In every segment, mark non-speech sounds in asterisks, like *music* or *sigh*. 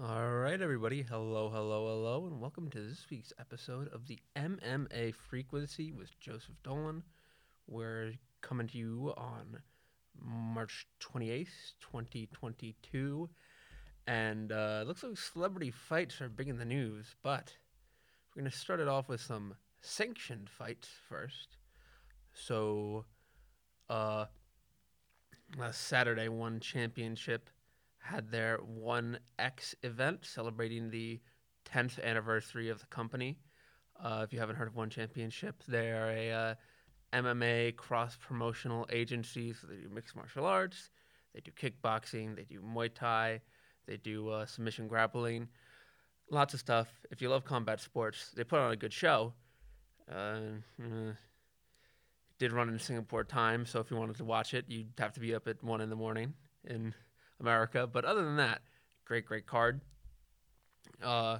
All right, everybody. Hello, hello, hello, and welcome to this week's episode of the MMA Frequency with Joseph Dolan. We're coming to you on March 28th, 2022. And uh, it looks like celebrity fights are big in the news, but we're going to start it off with some sanctioned fights first. So, uh, last Saturday, one championship had their 1X event celebrating the 10th anniversary of the company. Uh, if you haven't heard of One Championship, they're a uh, MMA cross promotional agency. So they do mixed martial arts, they do kickboxing, they do Muay Thai, they do uh, submission grappling, lots of stuff. If you love combat sports, they put on a good show. Uh, uh, did run in Singapore time, so if you wanted to watch it, you'd have to be up at one in the morning in America. But other than that, great, great card. Uh,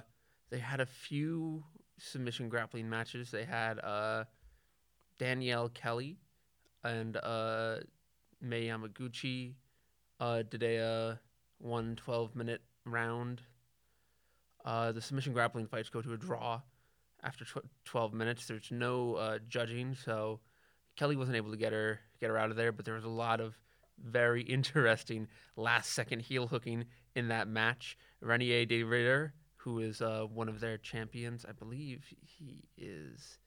they had a few submission grappling matches. They had uh, Danielle Kelly and uh, Mei Yamaguchi uh, did a uh, one 12 minute round. Uh, the submission grappling fights go to a draw after tw- 12 minutes. There's no uh, judging, so Kelly wasn't able to get her get her out of there. But there was a lot of very interesting last second heel hooking in that match. Reinier de Ridder, who is uh, one of their champions, I believe he is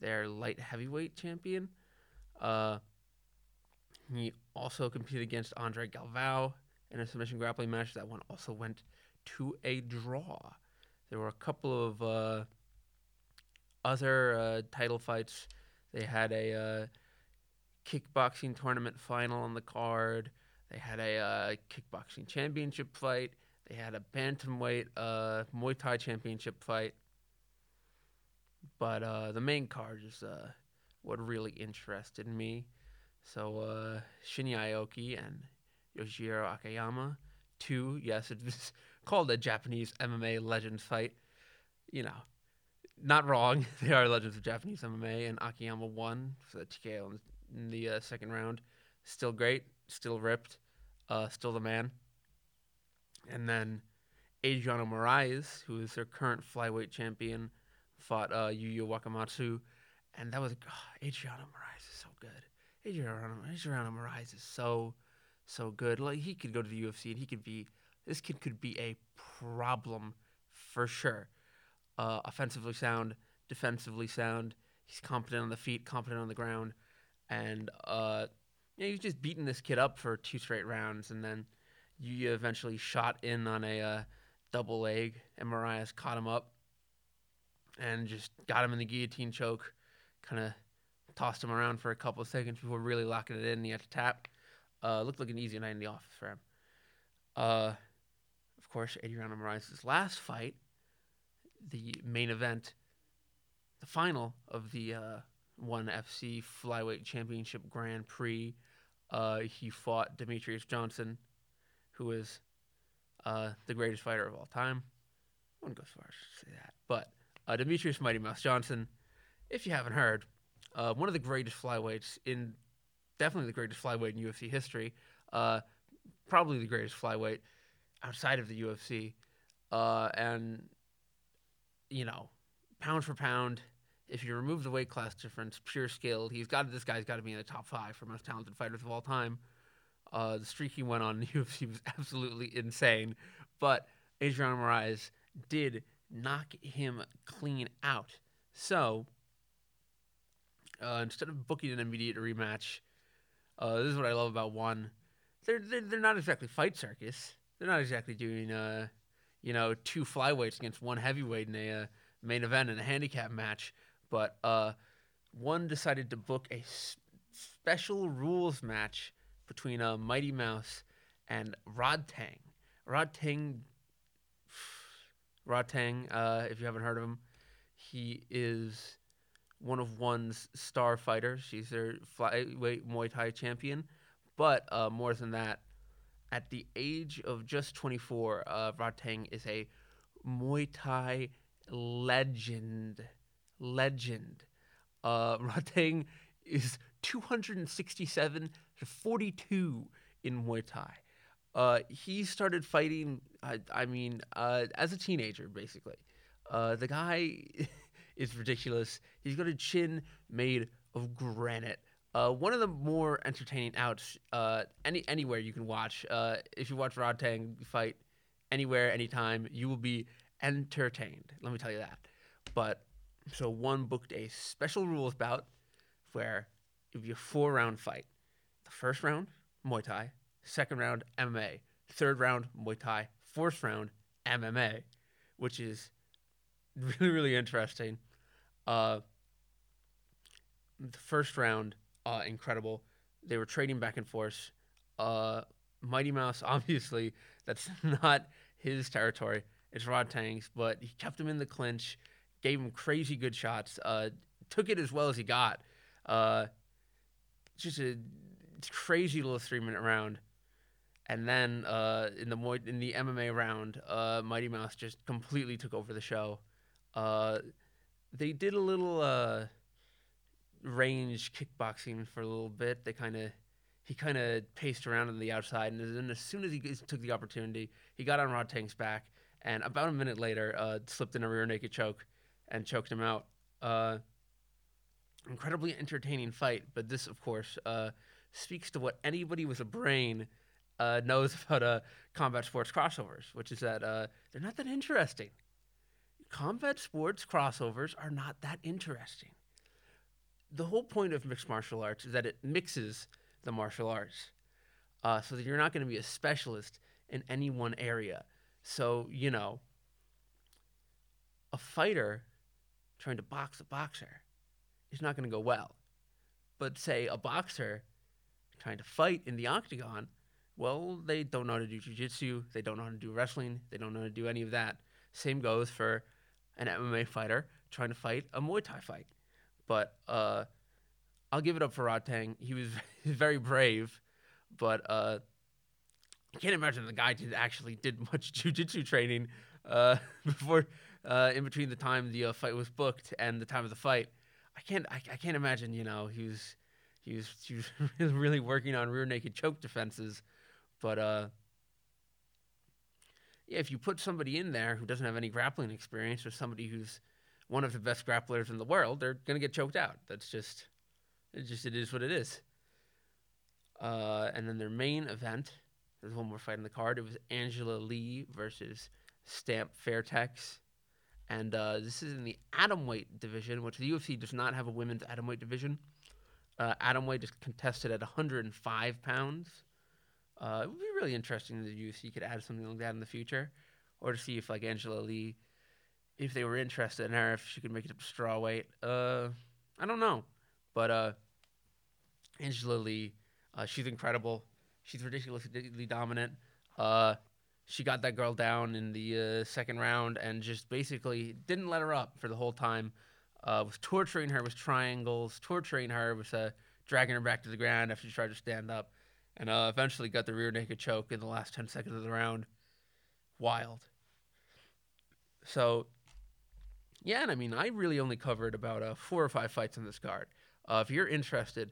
their light heavyweight champion. Uh, he also competed against Andre Galvao in a submission grappling match. That one also went to a draw. There were a couple of uh, other uh, title fights. They had a uh, kickboxing tournament final on the card. They had a uh, kickboxing championship fight. They had a bantamweight uh, Muay Thai championship fight. But uh, the main card is uh, what really interested me. So uh, Shinya Aoki and Yoshihiro Akiyama, two, yes, it's *laughs* called a Japanese MMA Legends fight. You know, not wrong. *laughs* They are legends of Japanese MMA, and Akiyama won for the TKO in the uh, second round. Still great, still ripped, uh, still the man. And then Adriano Moraes, who is their current flyweight champion, fought uh, Yuya Wakamatsu, and that was oh, Adriano Moraes is so good. Adriano Adriano Moraes is so so good. Like he could go to the UFC and he could be this kid could be a problem for sure. Uh, offensively sound, defensively sound. He's competent on the feet, competent on the ground, and uh, he was just beating this kid up for two straight rounds, and then you eventually shot in on a uh, double leg, and Moraes caught him up and just got him in the guillotine choke, kind of tossed him around for a couple of seconds before really locking it in. He had to tap. Uh, looked like an easy night in the office for him. Uh, of course, Adriano Moraes' last fight, the main event, the final of the One FC Flyweight Championship Grand Prix. Uh, he fought Demetrious Johnson, who is uh, the greatest fighter of all time. I wouldn't go as far as to say that, but uh, Demetrious Mighty Mouse Johnson, if you haven't heard, uh, one of the greatest flyweights in, definitely the greatest flyweight in UFC history, uh, probably the greatest flyweight outside of the UFC, uh, and you know, pound for pound, if you remove the weight class difference, pure skill, he's got this guy's got to be in the top five for most talented fighters of all time. Uh, the streak he went on *laughs* in UFC was absolutely insane, but Adriano Moraes did knock him clean out. So uh, instead of booking an immediate rematch, uh, this is what I love about one. They're, they're they're not exactly fight circus. They're not exactly doing uh, you know, two flyweights against one heavyweight in a uh, main event and a handicap match. But uh, one decided to book a s- special rules match between uh, Mighty Mouse and Rodtang. Rod Tang, Rodtang, uh, if you haven't heard of him, he is one of one's star fighters. She's their flyweight Muay Thai champion. But uh, more than that, at the age of just 24, uh, Rodtang is a Muay Thai legend. Legend. Uh, *laughs* Rodtang is 267 to 42 in Muay Thai. Uh, he started fighting. I, I mean, uh, as a teenager, basically. Uh, the guy *laughs* is ridiculous. He's got a chin made of granite. Uh, one of the more entertaining outs uh, any anywhere you can watch. Uh, if you watch Rodtang fight anywhere, anytime, you will be entertained. Let me tell you that. But so one booked a special rules bout where it would be a four round fight. The first round, Muay Thai. Second round, MMA. Third round, Muay Thai. Fourth round, MMA, which is *laughs* really, really interesting. Uh, the first round, uh, incredible. They were trading back and forth. Uh, Mighty Mouse, *laughs* obviously, that's *laughs* not his territory. It's Rodtang's, but he kept him in the clinch, gave him crazy good shots, uh, took it as well as he got. Uh, just a crazy little three minute round. And then uh, in the Mo- in the MMA round, uh, Mighty Mouse just completely took over the show. Uh, they did a little uh, range kickboxing for a little bit. They kind of he kind of paced around on the outside, and then as soon as he took the opportunity, he got on Rodtang's back, and about a minute later, uh, slipped in a rear naked choke and choked him out. Uh, incredibly entertaining fight, but this, of course, uh, speaks to what anybody with a brain uh, knows *laughs* about uh, combat sports crossovers, which is that uh, they're not that interesting. Combat sports crossovers are not that interesting. The whole point of mixed martial arts is that it mixes the martial arts, uh, so that you're not going to be a specialist in any one area. So you know, a fighter trying to box a boxer is not going to go well. But say a boxer trying to fight in the octagon, well, they don't know how to do jiu-jitsu, they don't know how to do wrestling, they don't know how to do any of that. Same goes for an MMA fighter trying to fight a Muay Thai fight. But uh, I'll give it up for Rodtang. He was *laughs* very brave, but uh, I can't imagine the guy did actually did much *laughs* jiu-jitsu training uh, *laughs* before, uh, in between the time the uh, fight was booked and the time of the fight. I can't, I, I can't imagine. You know, he was, he was, he was *laughs* really, working on rear naked choke defenses, but uh, yeah, if you put somebody in there who doesn't have any grappling experience or somebody who's one of the best grapplers in the world, they're gonna get choked out. That's just, it just it is what it is. Uh, and then their main event, there's one more fight in the card. It was Angela Lee versus Stamp Fairtex. And uh, this is in the atomweight division, which the UFC does not have a women's atomweight division. Uh, atomweight is contested at 105 pounds. Uh, it would be really interesting if the UFC could add something like that in the future, or to see if like Angela Lee, if they were interested in her, if she could make it up to straw weight. Uh, I don't know, but uh, Angela Lee, uh, she's incredible. She's ridiculously dominant. She got that girl down in the uh, second round and just basically didn't let her up for the whole time. Uh, was torturing her with triangles, torturing her with uh, dragging her back to the ground after she tried to stand up, and uh, eventually got the rear naked choke in the last 10 seconds of the round. Wild. So, yeah, and I mean, I really only covered about uh, four or five fights on this card. Uh, if you're interested,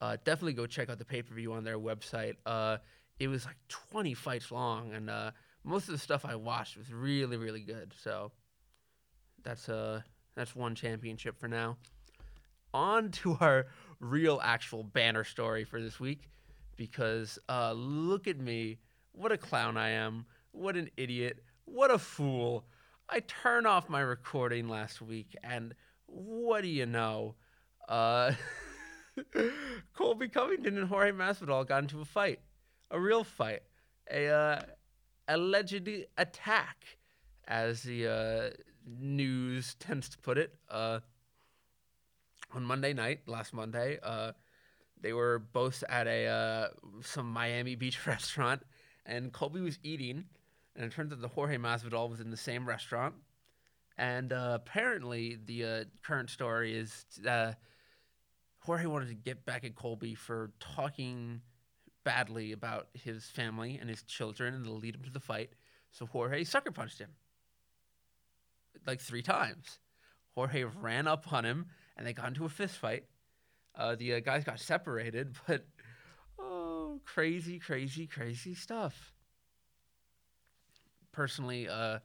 definitely go check out the pay per view on their website. It was like 20 fights long, and uh, most of the stuff I watched was really, really good. So that's uh that's one championship for now. On to *laughs* our real, actual banner story for this week, because uh, look at me, what a clown I am, what an idiot, what a fool. I turned off my recording last week, and what do you know? Uh, *laughs* Colby Covington and Jorge Masvidal got into a fight a real fight, a uh, alleged attack, as the uh, news tends to put it. Uh, on Monday night, last Monday, uh, they were both at a uh, some Miami *laughs* Beach restaurant, and Colby was eating, and it turns out the Jorge Masvidal was in the same restaurant, and uh, apparently the current story is Jorge wanted to get back at Colby for talking badly about his family and his children and the lead him to the fight. So Jorge sucker punched him like three times. Jorge ran up on him and they got into a fist fight. Uh, the uh, guys got separated, *laughs* but oh, crazy, crazy, crazy stuff. personally, uh,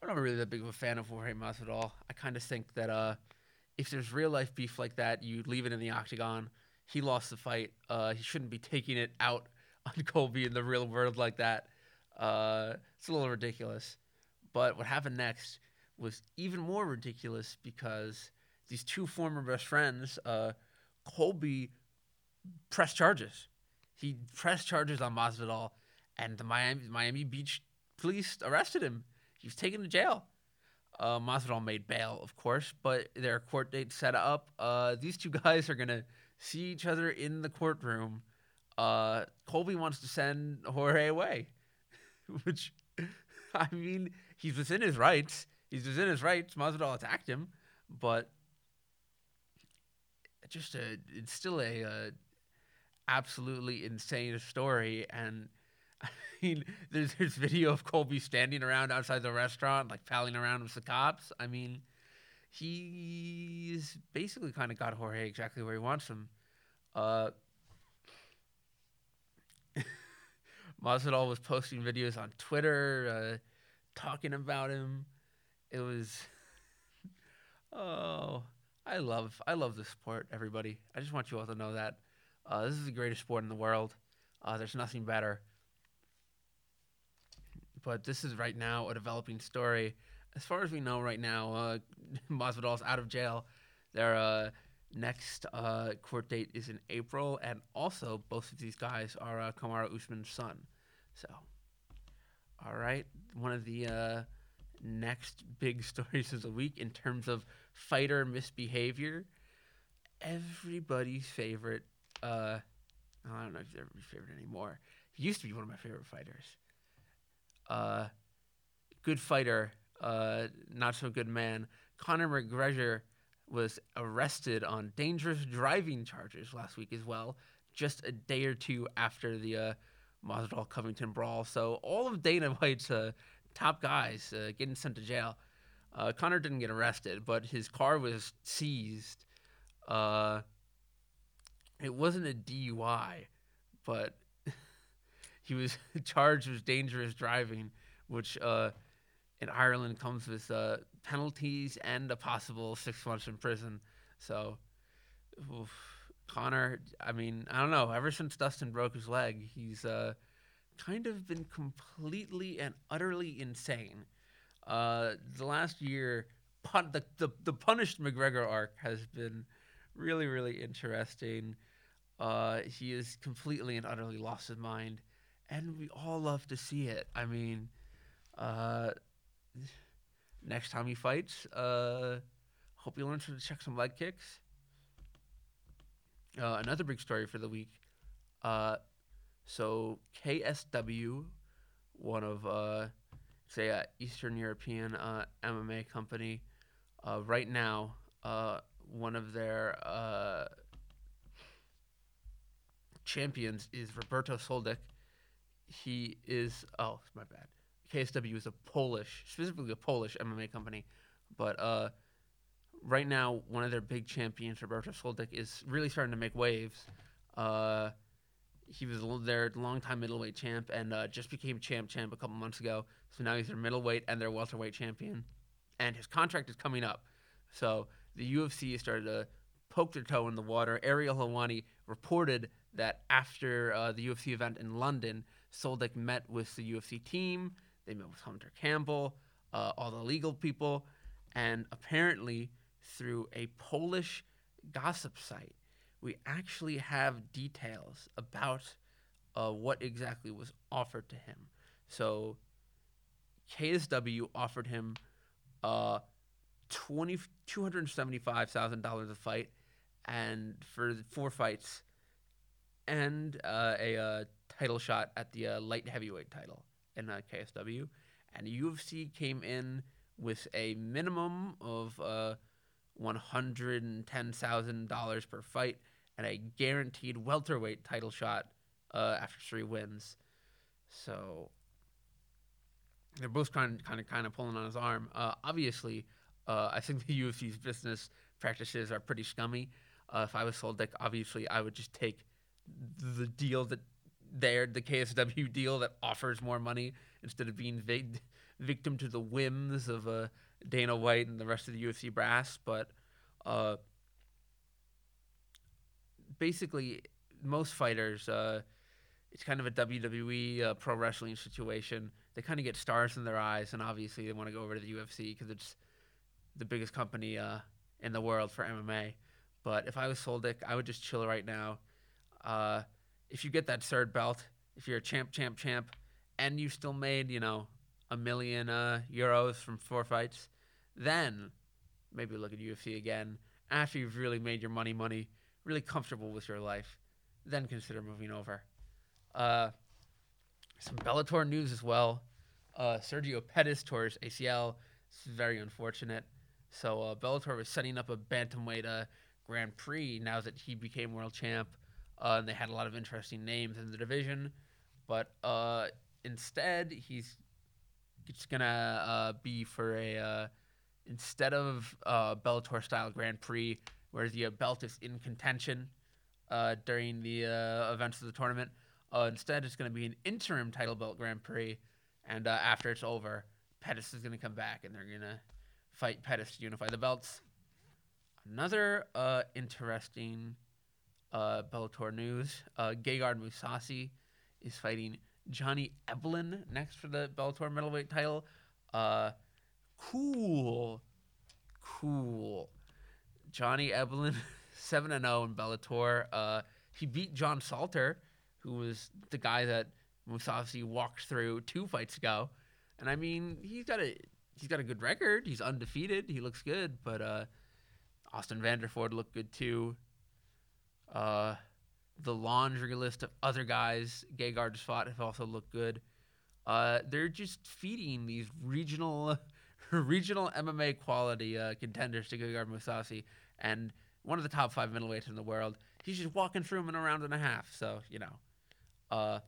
I'm not really that big of a fan of Jorge Masvidal. I kind of think that uh, if there's real life beef like that, you leave it in the octagon. He lost the fight. Uh, he shouldn't be taking it out *laughs* on Colby in the real world like that. Uh, it's a little ridiculous. But what happened next was even more ridiculous because these two former best friends, uh, Colby pressed charges. He pressed charges on Masvidal, and the Miami Miami Beach police arrested him. He was taken to jail. Uh, Masvidal made bail, of course, but their court date set up. Uh, these two *laughs* guys are gonna see each other in the courtroom. Uh, Colby wants to send Jorge away, *laughs* which, *laughs* I mean, he's within his rights. He's within his rights. Masvidal attacked him, but just a, it's still a, a absolutely insane story. And *laughs* I mean, there's there's video of Colby standing around outside the restaurant, like palling around with the cops. I mean, he's basically kind of got Jorge exactly where he wants him. Uh, *laughs* Masvidal was posting videos on Twitter, uh, talking about him. It was, *laughs* oh, I love I love this sport. Everybody, I just want you all to know that uh, this is the greatest sport in the world. Uh, there's nothing better. But this is right now a developing story. As far as we know right now, uh, *laughs* Masvidal's out of jail. Their uh, next uh, court date is in April, and also both of these guys are uh, Kamaru Usman's son. So, all right, one of the uh, next big *laughs* stories of the week in terms of fighter misbehavior. Everybody's favorite. Uh, I don't know if he's everybody's favorite anymore. He used to be one of my favorite fighters. Uh, good fighter, uh, not so good man. Conor McGregor was arrested on dangerous driving charges last week as well, just a day or two after the uh, Masvidal Covington brawl. So all of Dana White's uh, top guys uh, getting sent to jail. Uh, didn't get arrested, but his car was seized. Uh, it wasn't a DUI, but *laughs* he was *laughs* charged with dangerous driving, which uh, in Ireland comes with uh, penalties and a possible six months in prison. So, oof, Conor, I mean, I don't know. Ever since Dustin broke his leg, he's uh, kind of been completely and utterly insane. Uh, the last year, pun- the, the the punished McGregor arc has been really, really interesting. Uh, he is completely and utterly lost his mind, and we all love to see it. I mean, uh, next time he fights, uh, hope he learns to check some leg kicks. Uh, another big story for the week. Uh, so KSW, one of uh, say Eastern European uh, MMA company, uh, right now, uh, one of their uh, champions is Roberto Soldic. He is oh my bad. KSW is a Polish, specifically a Polish MMA company, but uh, right now one of their big champions, Roberto Soldic, is really starting to make waves. Uh, he was their longtime middleweight champ and uh, just became champ champ a couple months ago. So now he's their middleweight and their welterweight champion, and his contract is coming up. So the UFC started to poke their toe in the water. Ariel Helwani reported that after uh, the UFC event in London, Soldic met with the UFC team. They met with Hunter Campbell, uh, all the legal people, and apparently through a Polish gossip site, we actually have details about uh, what exactly was offered to him. So KSW offered him uh, twenty two hundred seventy five thousand dollars a fight, and for four fights, and uh, a uh, title shot at the uh, light heavyweight title in uh, KSW, and UFC came in with a minimum of uh, one hundred and ten thousand dollars per fight and a guaranteed welterweight title shot uh, after three wins. So they're both kind of kind of kind of pulling on his arm. Uh, obviously, uh, I think the *laughs* UFC's business practices are pretty scummy. Uh, if I was Soldic, obviously I would just take the deal that there the KSW deal that offers more money instead of being vi- victim to the whims of uh, Dana White and the rest of the UFC brass. But uh, basically, most fighters, uh, it's kind of a WWE uh, pro wrestling situation. They kind of get stars in their eyes, and obviously they want to go over to the UFC because it's the biggest company uh, in the world for MMA. But if I was Soldic, I would just chill right now. If you get that third belt, if you're a champ, champ, champ, and you still made, you know, a million uh, euros from four fights, then maybe look at UFC again. After you've really made your money, money, really comfortable with your life, then consider moving over. Uh, some Bellator news as well. Uh, Sergio Pettis tore his ACL. It's very unfortunate. So uh, Bellator was setting up a bantamweight uh, Grand Prix now that he became world champ, uh, and they had a lot of interesting names in the division. But uh, instead, he's just gonna uh, be for a uh, instead of uh, Bellator style Grand Prix, where the uh, belt is in contention during the events of the tournament. Instead, it's to be an interim title belt Grand Prix, and after it's over, Pettis is to come back, and they're to fight Pettis to unify the belts. Another interesting uh, Bellator news: uh, Gegard Mousasi is fighting Johnny Eblen next for the Bellator middleweight title. Uh, cool, cool. Johnny Eblen, *laughs* seven and zero in Bellator. Uh, he beat John Salter, who was the guy that Mousasi walked through two fights ago. And I mean, he's got a he's got a good record. He's undefeated. He looks good. But uh, Austin Vanderford looked good too. Uh, the laundry list of other guys Gegard just fought have also looked good. Uh, they're just feeding these regional *laughs* regional MMA quality uh, contenders to Gegard Mousasi, and one of the top five middleweights in the world. He's just walking through them in a round and a half. So you know, uh,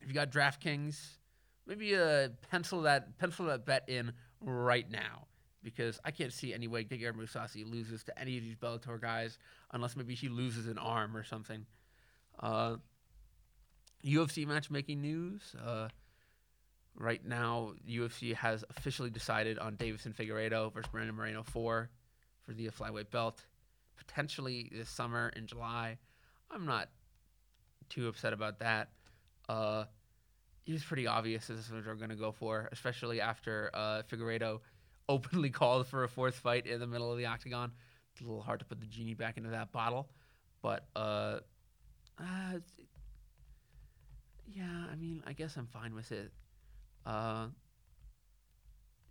if you got DraftKings, maybe uh, pencil that pencil that bet in right now because I can't see any way Gegard Mousasi loses to any of these Bellator guys unless maybe he loses an arm or something. Uh, UFC matchmaking news. Uh, right now, UFC has officially decided on Deiveson Figueiredo versus Brandon Moreno 4 for the flyweight belt, potentially this summer in July. I'm not too upset about that. Uh, it was pretty obvious this is what they're going to go for, especially after uh, Figueiredo openly *laughs* called for a fourth fight in the middle of the octagon. It's a little hard to put the genie back into that bottle, but uh, uh, yeah, I mean, I guess I'm fine with it. Uh,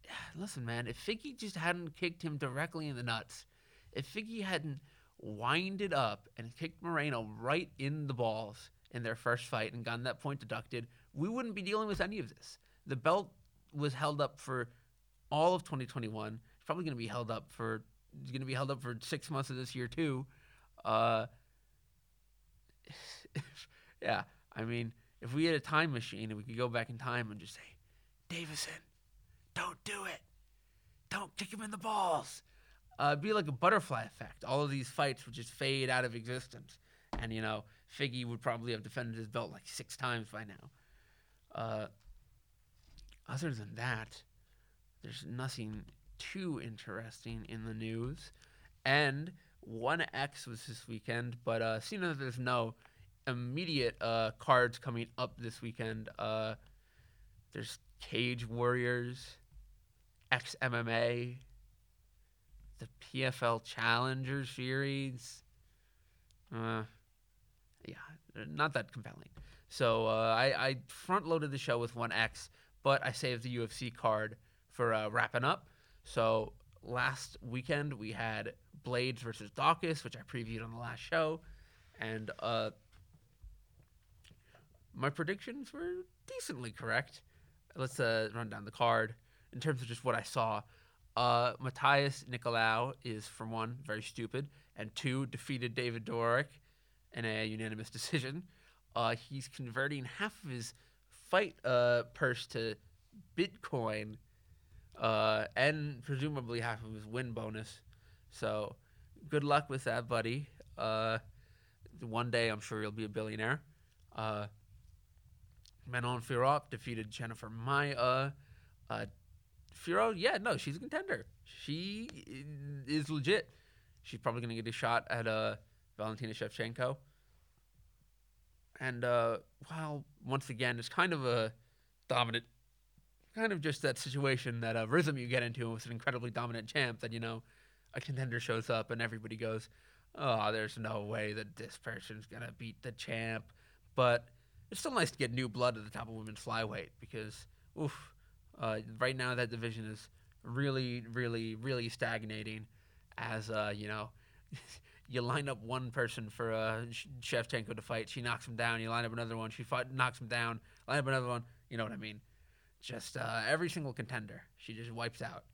*sighs* listen, man, if Figgy just hadn't kicked him directly in the nuts, if Figgy hadn't winded up and kicked Moreno right in the balls in their first fight and gotten that point deducted, we wouldn't be dealing with any of this. The belt was held up for all of 2021. It's probably going to be held up for it's going to be held up for six months of this year too. Uh, *laughs* yeah, I mean, if we had a time machine and we could go back in time and just say, Deiveson, don't do it, don't kick him in the balls. Uh, it'd be like a butterfly effect. All of these fights would just fade out of existence, and you know, Figgy would probably have defended his belt like six times by now. Uh, other than that, there's nothing too interesting in the news. And 1X was this weekend, but uh, seeing as there's no immediate uh, cards coming up this weekend, uh, there's Cage Warriors, X MMA, the PFL Challenger Series. Uh, yeah, not that compelling. So uh, I, I front loaded the show with 1X, but I saved the UFC card for uh, wrapping up. So last weekend we had Blaydes versus Daukaus, which I previewed on the last show, and uh, my predictions were decently correct. Let's uh, run down the card in terms of just what I saw. Uh, Matheus Nicolau is, from one, very stupid, and two, defeated David Dvořák in a unanimous *laughs* decision. Uh, he's converting half of his fight uh, purse to Bitcoin uh, and presumably half of his win bonus. So good luck with that, buddy. Uh, one day I'm sure you'll be a billionaire. Uh, Manon Fiorot defeated Jennifer Maia. Uh, Fiorot, yeah, no, she's a contender. She is legit. She's probably going to get a shot at uh, Valentina Shevchenko. And uh, while once again, it's kind of a dominant, kind of just that situation, that uh, rhythm you get into with an incredibly dominant champ that, you know, a contender shows up and everybody goes, oh, there's no way that this person's going to beat the champ. But it's still nice to get new blood at the top of women's flyweight because, oof, uh, right now that division is really, really, really stagnating as, uh, you know, *laughs* you line up one person for uh, Shevchenko to fight, she knocks him down. You line up another one, she fight, knocks him down. Line up another one, you know what I mean? Just uh, every single contender, she just wipes out.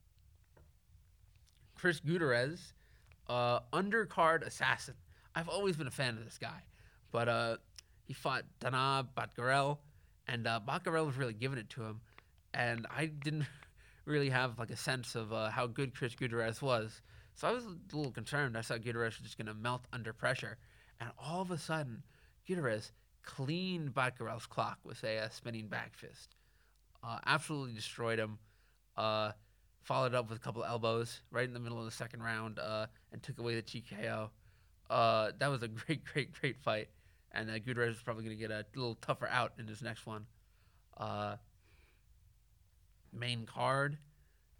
Chris Gutierrez, uh, undercard assassin. I've always been a fan of this guy, but uh, he fought Dana Batgerel, and uh, Batgerel was really giving it to him, and I didn't *laughs* really have like a sense of uh, how good Chris Gutierrez was. So I was a little concerned. I thought Gutierrez was just going to melt under pressure, and all of a sudden, Gutierrez cleaned Batgerel's clock with a, uh, spinning back fist. Uh, absolutely destroyed him. Uh, followed up with a couple elbows right in the middle of the second round uh, and took away the TKO. Uh, that was a *laughs* great, great, great fight. And uh, Gutierrez is probably going to get a little tougher out in his next one. Uh, main card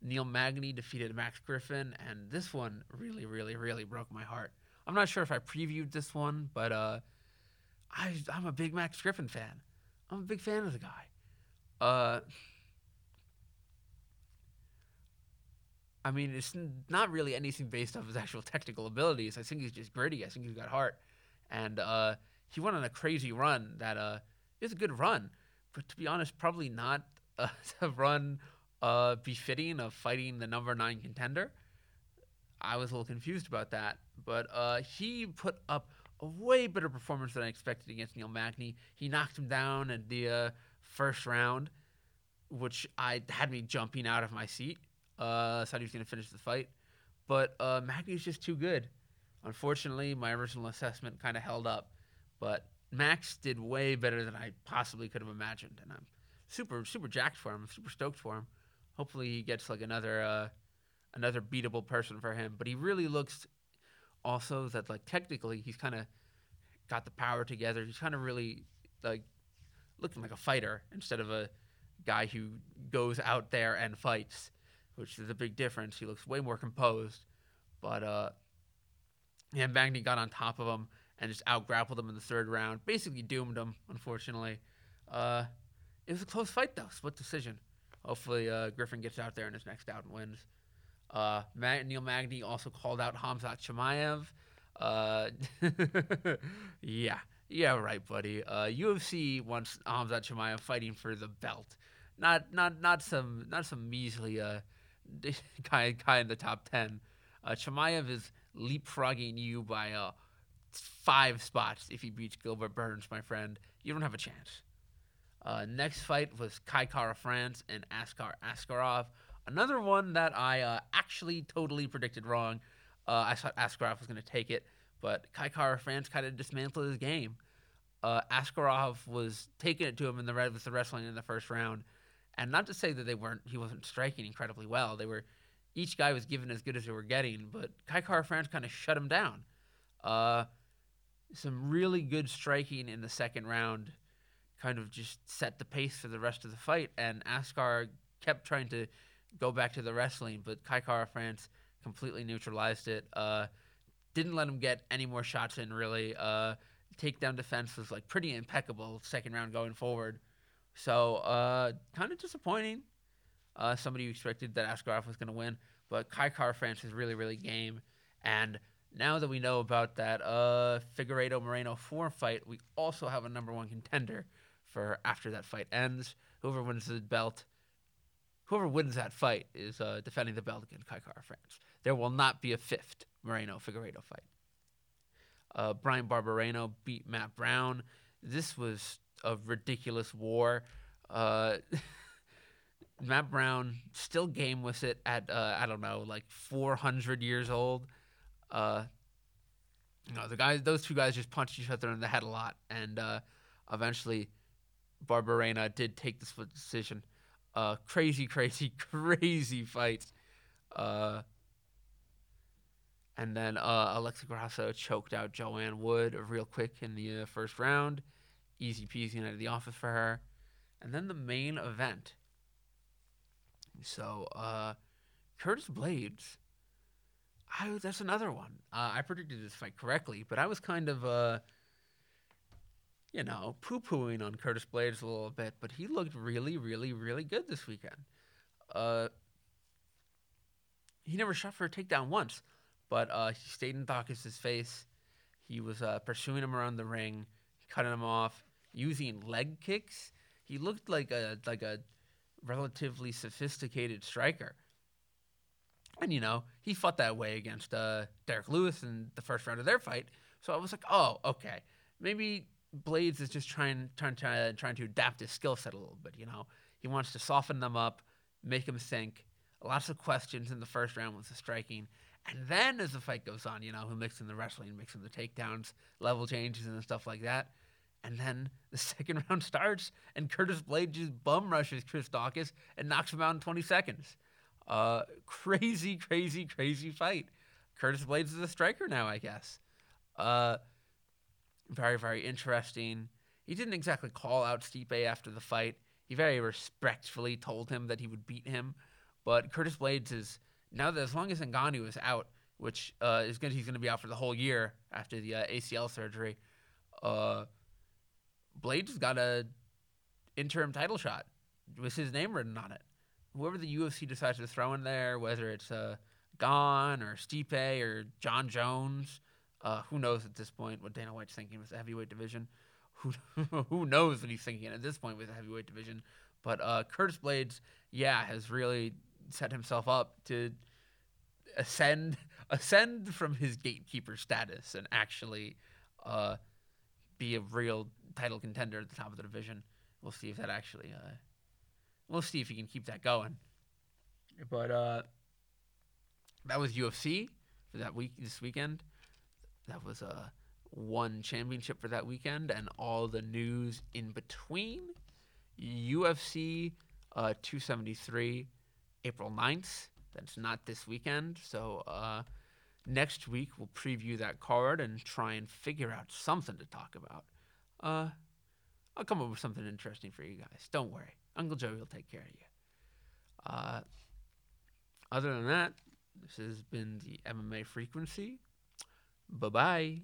Neil Magny defeated Max Griffin, and this one really, really, really broke my heart. I'm not sure if I previewed this one, but uh, I, I'm a big Max Griffin fan. I'm a big fan of the guy. Uh, I mean, it's not really anything based off his actual technical abilities. I think he's just gritty. I think he's got heart, and uh, he went on a crazy run that uh, is a good run, but to be honest, probably not uh, *laughs* a run uh, befitting of fighting the number nine contender. I was a little confused about that, but uh, he put up a way better performance than I expected against Neil Magny. He knocked him down and the uh, first round, which I had me jumping out of my seat. Uh, thought he was going to finish the fight, but uh, Magny's just too good. Unfortunately, my original assessment kind of held up, but Max did way better than I possibly could have imagined, and I'm super super jacked for him. I'm super stoked for him. Hopefully, he gets like another uh, another beatable person for him. But he really looks also that like technically he's kind of got the power together. He's kind of really like looking like a fighter instead of a guy who goes out there and fights which is a big difference. He looks way more composed. But uh, yeah, Magny got on top of him and just out grappled him in the third round. Basically doomed him, unfortunately. Uh, it was a close fight though, split decision. Hopefully uh, Griffin gets out there in his next out and wins. Uh, Neil Magny also called out Hamzat Chimaev. Uh, *laughs* yeah, yeah, right, buddy. Uh, UFC wants Hamzat Chimaev fighting for the belt, not not not some not some measly uh, *laughs* guy guy in the top ten. Uh, Chimaev is leapfrogging you by uh, five spots if he beats Gilbert Burns, my friend. You don't have a chance. Uh, next fight was Kai Kara-France and Askar Askarov. Another one that I uh, actually totally predicted wrong. Uh, I thought Askarov was going to take it, but Kai Kara-France kind of dismantled his game. Uh, Askarov was taking it to him in the red with the wrestling in the first round, and not to say that they weren't he wasn't striking incredibly well. They were each guy was given as good as they were getting, but Kai Kara-France kind of shut him down. Uh, some really good striking in the second round, kind of just set the pace for the rest of the fight. And Askar kept trying to go back to the wrestling, but Kai Kara-France completely neutralized it. Uh, didn't let him get any more shots in really. Uh, takedown defense was like pretty impeccable second round going forward. So uh, kind of disappointing. Uh, somebody who expected that Askarov was going to win, but Kai Kara-France is really, really game. And now that we know about that uh, Figueiredo Moreno four fight, we also have a number one contender for after that fight ends. Whoever wins the belt, whoever wins that fight is uh, defending the belt against Kai Kara-France. There will not be a fifth Moreno Figueiredo fight. Uh, Bryan Barberena beat Matt Brown. This was a ridiculous war. Uh, *laughs* Matt Brown still game with it at uh, I don't know like 400 years old. Uh, you know the guys, those two guys just punched each other in the head a lot, and uh, eventually, Barberena did take the split decision. Uh, crazy, *laughs* crazy, crazy fight. And then uh, Alexa Grasso choked out Joanne Wood real quick in the uh, first round. Easy peasy out of the office for her. And then the main event. So, uh, Curtis Blaydes. I, that's another one. Uh, I predicted this fight correctly, but I was kind of, uh, you know, poo pooing on Curtis Blaydes a little bit, but he looked really, really, really good this weekend. Uh, he never shot for a takedown once, but uh, he stayed in Daukaus' face. He was uh, pursuing him around the ring, cutting him off, using leg kicks. He looked like a like a relatively sophisticated striker. And you know, he fought that way against uh, Derrick Lewis in the first round of their fight. So I was like, oh, okay, maybe Blaydes is just trying trying trying, trying to adapt his skill set a little bit. You know, he wants to soften them up, make them think. Lots of questions in the first round with the striking, and then as the fight goes on, you know, who mixing the wrestling, mixing the takedowns, level changes, and stuff like that. And then the *laughs* second round starts, and Curtis Blade just bum rushes Chris Daukaus and knocks him out in 20 seconds. Uh, crazy, crazy, crazy fight. Curtis Blaydes is a striker now, I guess. Uh, very, very interesting. He didn't exactly call out Stipe after the fight. He very respectfully told him that he would beat him. But Curtis Blaydes is now that as long as Ngannou is out, which uh, is going he's going to be out for the whole year after the uh, ACL surgery. Uh, Blaydes got a interim title shot with his name written on it whoever the UFC decides to throw in there, whether it's uh, Gane or Stipe or John Jones, uh, who knows at this point what Dana White's thinking with the heavyweight division? *laughs* Who who knows what he's thinking at this point with the heavyweight division? But uh, Curtis Blaydes, yeah, has really set himself up to ascend *laughs* ascend from his gatekeeper status and actually uh, be a real title contender at the top of the division. We'll see if that actually uh, we'll see if he can keep that going. But uh, that was UFC for that week this weekend. That was uh, one championship for that weekend, and all the news in between. UFC uh, 273, April 9th. That's not this weekend. So uh, next week we'll preview that card and try and figure out something to talk about. Uh, I'll come up with something interesting for you guys. Don't worry. Uncle Joey will take care of you. Uh, other than that, this has been the MMA frequency. Bye bye.